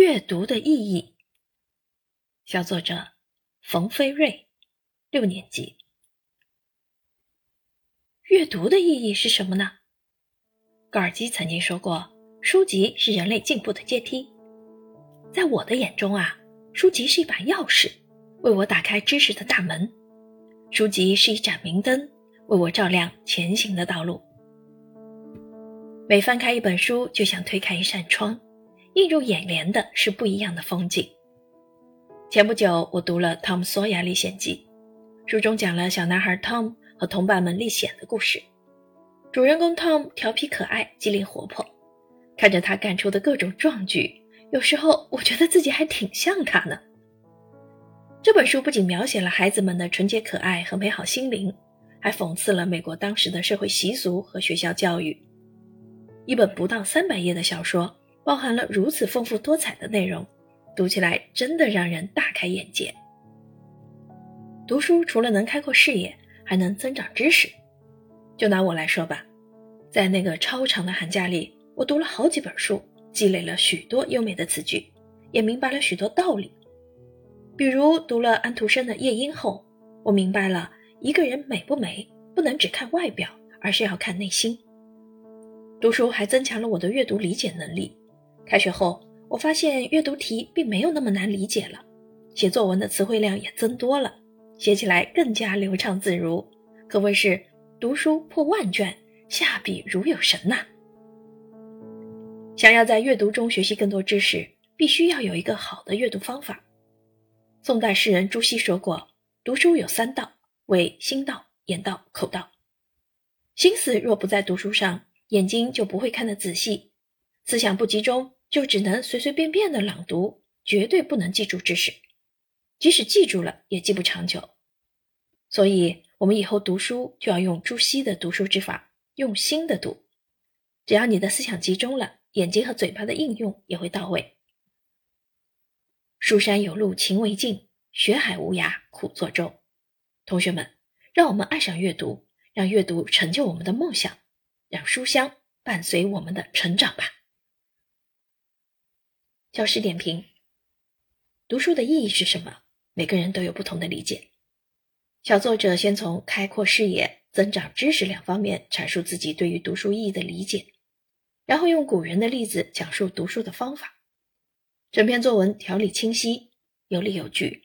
阅读的意义。小作者冯飞瑞，六年级。阅读的意义是什么呢？高尔基曾经说过：“书籍是人类进步的阶梯。”在我的眼中啊，书籍是一把钥匙，为我打开知识的大门；书籍是一盏明灯，为我照亮前行的道路。每翻开一本书，就像推开一扇窗。映入眼帘的是不一样的风景。前不久，我读了《汤姆·索亚历险记》，书中讲了小男孩 Tom 和同伴们历险的故事。主人公 Tom 调皮可爱、机灵活泼，看着他干出的各种壮举，有时候我觉得自己还挺像他呢。这本书不仅描写了孩子们的纯洁可爱和美好心灵，还讽刺了美国当时的社会习俗和学校教育。一本不到三百页的小说。包含了如此丰富多彩的内容，读起来真的让人大开眼界。读书除了能开阔视野，还能增长知识。就拿我来说吧，在那个超长的寒假里，我读了好几本书，积累了许多优美的词句，也明白了许多道理。比如读了安徒生的《夜莺》后，我明白了一个人美不美，不能只看外表，而是要看内心。读书还增强了我的阅读理解能力。开学后，我发现阅读题并没有那么难理解了，写作文的词汇量也增多了，写起来更加流畅自如，可谓是读书破万卷，下笔如有神呐！想要在阅读中学习更多知识，必须要有一个好的阅读方法。宋代诗人朱熹说过：“读书有三道，为心道、眼道、口道。心思若不在读书上，眼睛就不会看得仔细，思想不集中。”就只能随随便便的朗读，绝对不能记住知识，即使记住了，也记不长久。所以，我们以后读书就要用朱熹的读书之法，用心的读。只要你的思想集中了，眼睛和嘴巴的应用也会到位。书山有路勤为径，学海无涯苦作舟。同学们，让我们爱上阅读，让阅读成就我们的梦想，让书香伴随我们的成长吧。教师点评：读书的意义是什么？每个人都有不同的理解。小作者先从开阔视野、增长知识两方面阐述自己对于读书意义的理解，然后用古人的例子讲述读书的方法。整篇作文条理清晰，有理有据，